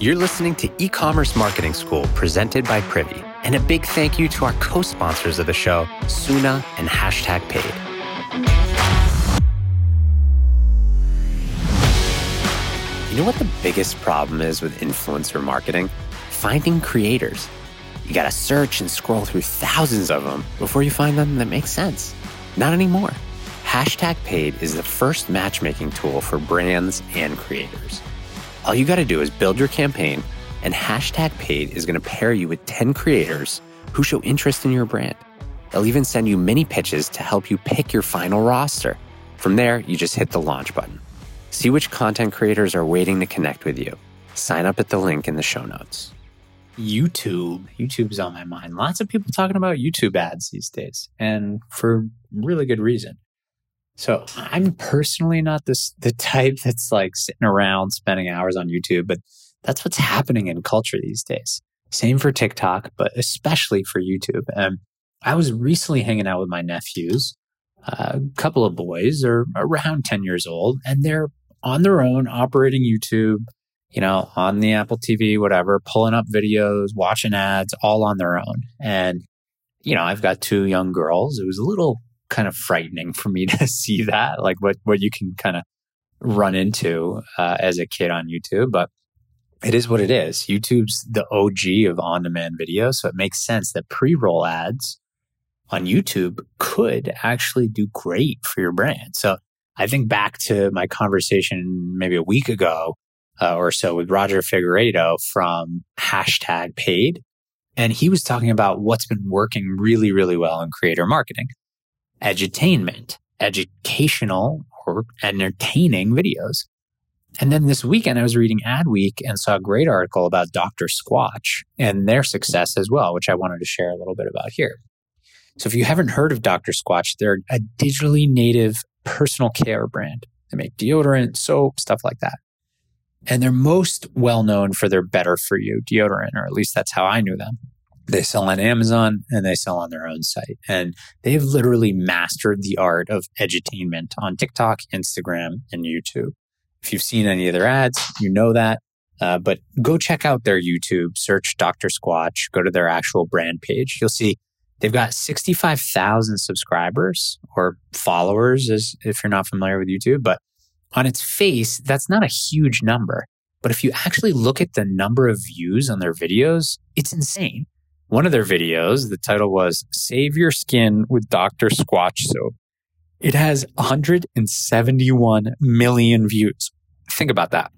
You're listening to E Commerce Marketing School presented by Privy. And a big thank you to our co sponsors of the show, Suna and Hashtag Paid. You know what the biggest problem is with influencer marketing? Finding creators. You gotta search and scroll through thousands of them before you find them that make sense. Not anymore. Hashtag Paid is the first matchmaking tool for brands and creators. All you gotta do is build your campaign, and Hashtag Paid is gonna pair you with 10 creators who show interest in your brand. They'll even send you mini pitches to help you pick your final roster. From there, you just hit the launch button. See which content creators are waiting to connect with you. Sign up at the link in the show notes. YouTube. YouTube's on my mind. Lots of people talking about YouTube ads these days, and for really good reason. So I'm personally not this the type that's like sitting around spending hours on YouTube, but that's what's happening in culture these days. Same for TikTok, but especially for YouTube. And I was recently hanging out with my nephews. Uh, a couple of boys are around 10 years old and they're on their own operating YouTube, you know, on the Apple TV, whatever, pulling up videos, watching ads, all on their own. And, you know, I've got two young girls. It was a little kind of frightening for me to see that, like what, what you can kind of run into uh, as a kid on YouTube. But it is what it is. YouTube's the OG of on demand video. So it makes sense that pre roll ads on YouTube could actually do great for your brand. So I think back to my conversation maybe a week ago uh, or so with Roger Figueiredo from hashtag paid. And he was talking about what's been working really, really well in creator marketing edutainment, educational or entertaining videos. And then this weekend, I was reading Adweek and saw a great article about Dr. Squatch and their success as well, which I wanted to share a little bit about here. So if you haven't heard of Dr. Squatch, they're a digitally native personal care brand. They make deodorant, soap, stuff like that. And they're most well known for their better for you deodorant, or at least that's how I knew them. They sell on Amazon and they sell on their own site. And they've literally mastered the art of edutainment on TikTok, Instagram, and YouTube. If you've seen any of their ads, you know that. Uh, but go check out their YouTube, search Dr. Squatch, go to their actual brand page. You'll see they've got 65,000 subscribers or followers, as if you're not familiar with YouTube. But on its face, that's not a huge number. But if you actually look at the number of views on their videos, it's insane. One of their videos, the title was Save Your Skin with Dr. Squatch Soap. It has 171 million views. Think about that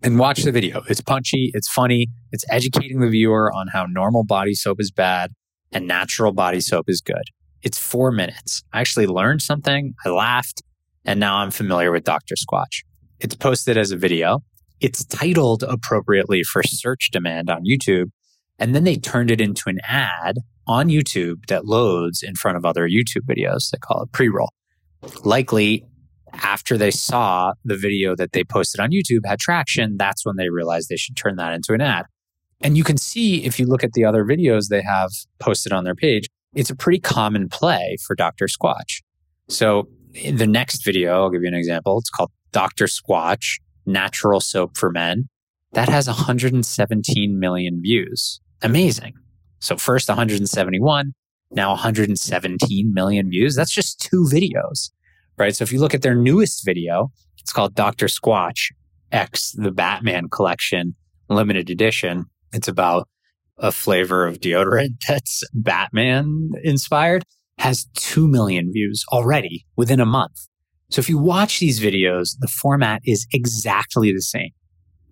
and watch the video. It's punchy, it's funny, it's educating the viewer on how normal body soap is bad and natural body soap is good. It's four minutes. I actually learned something, I laughed, and now I'm familiar with Dr. Squatch. It's posted as a video. It's titled appropriately for search demand on YouTube. And then they turned it into an ad on YouTube that loads in front of other YouTube videos. They call it pre roll likely after they saw the video that they posted on YouTube had traction, that's when they realized they should turn that into an ad. And you can see if you look at the other videos they have posted on their page, it's a pretty common play for Dr. Squatch. So the next video, I'll give you an example. It's called Dr. Squatch Natural Soap for Men. That has 117 million views. Amazing. So first 171, now 117 million views. That's just two videos, right? So if you look at their newest video, it's called Dr. Squatch X, the Batman collection limited edition. It's about a flavor of deodorant that's Batman inspired, has 2 million views already within a month. So if you watch these videos, the format is exactly the same,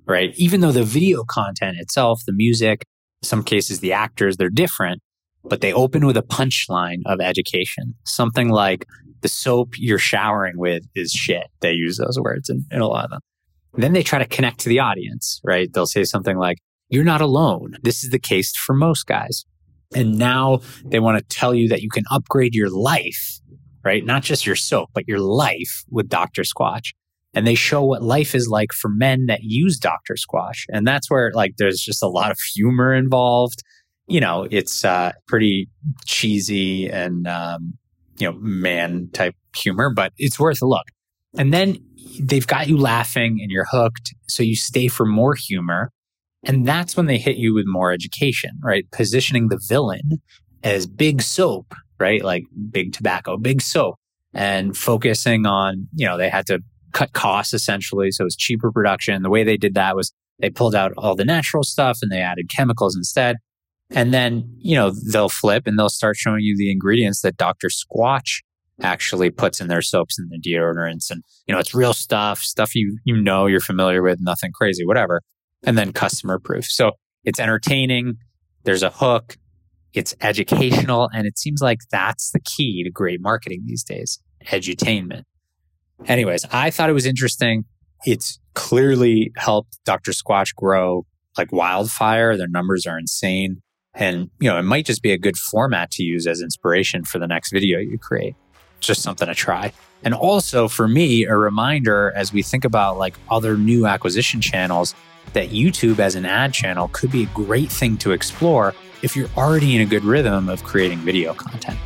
right? Even though the video content itself, the music, some cases the actors, they're different, but they open with a punchline of education. Something like the soap you're showering with is shit. They use those words in, in a lot of them. then they try to connect to the audience, right? They'll say something like, you're not alone. This is the case for most guys. And now they want to tell you that you can upgrade your life, right? Not just your soap, but your life with Dr. Squatch. And they show what life is like for men that use Dr. Squatch. And that's where like there's just a lot of humor involved you know, it's uh, pretty cheesy and, um, you know, man type humor, but it's worth a look. And then they've got you laughing and you're hooked. So you stay for more humor. And that's when they hit you with more education, right? Positioning the villain as big soap, right? Like big tobacco, big soap and focusing on, you know, they had to cut costs essentially. So it was cheaper production. The way they did that was they pulled out all the natural stuff and they added chemicals instead. And then, you know, they'll flip and they'll start showing you the ingredients that Dr. Squatch actually puts in their soaps and their deodorants. And, you know, it's real stuff, stuff you, you know, you're familiar with, nothing crazy, whatever. And then customer proof. So it's entertaining. There's a hook. It's educational. And it seems like that's the key to great marketing these days edutainment. Anyways, I thought it was interesting. It's clearly helped Dr. Squatch grow like wildfire. Their numbers are insane. And, you know, it might just be a good format to use as inspiration for the next video you create. Just something to try. And also for me, a reminder as we think about like other new acquisition channels that YouTube as an ad channel could be a great thing to explore if you're already in a good rhythm of creating video content.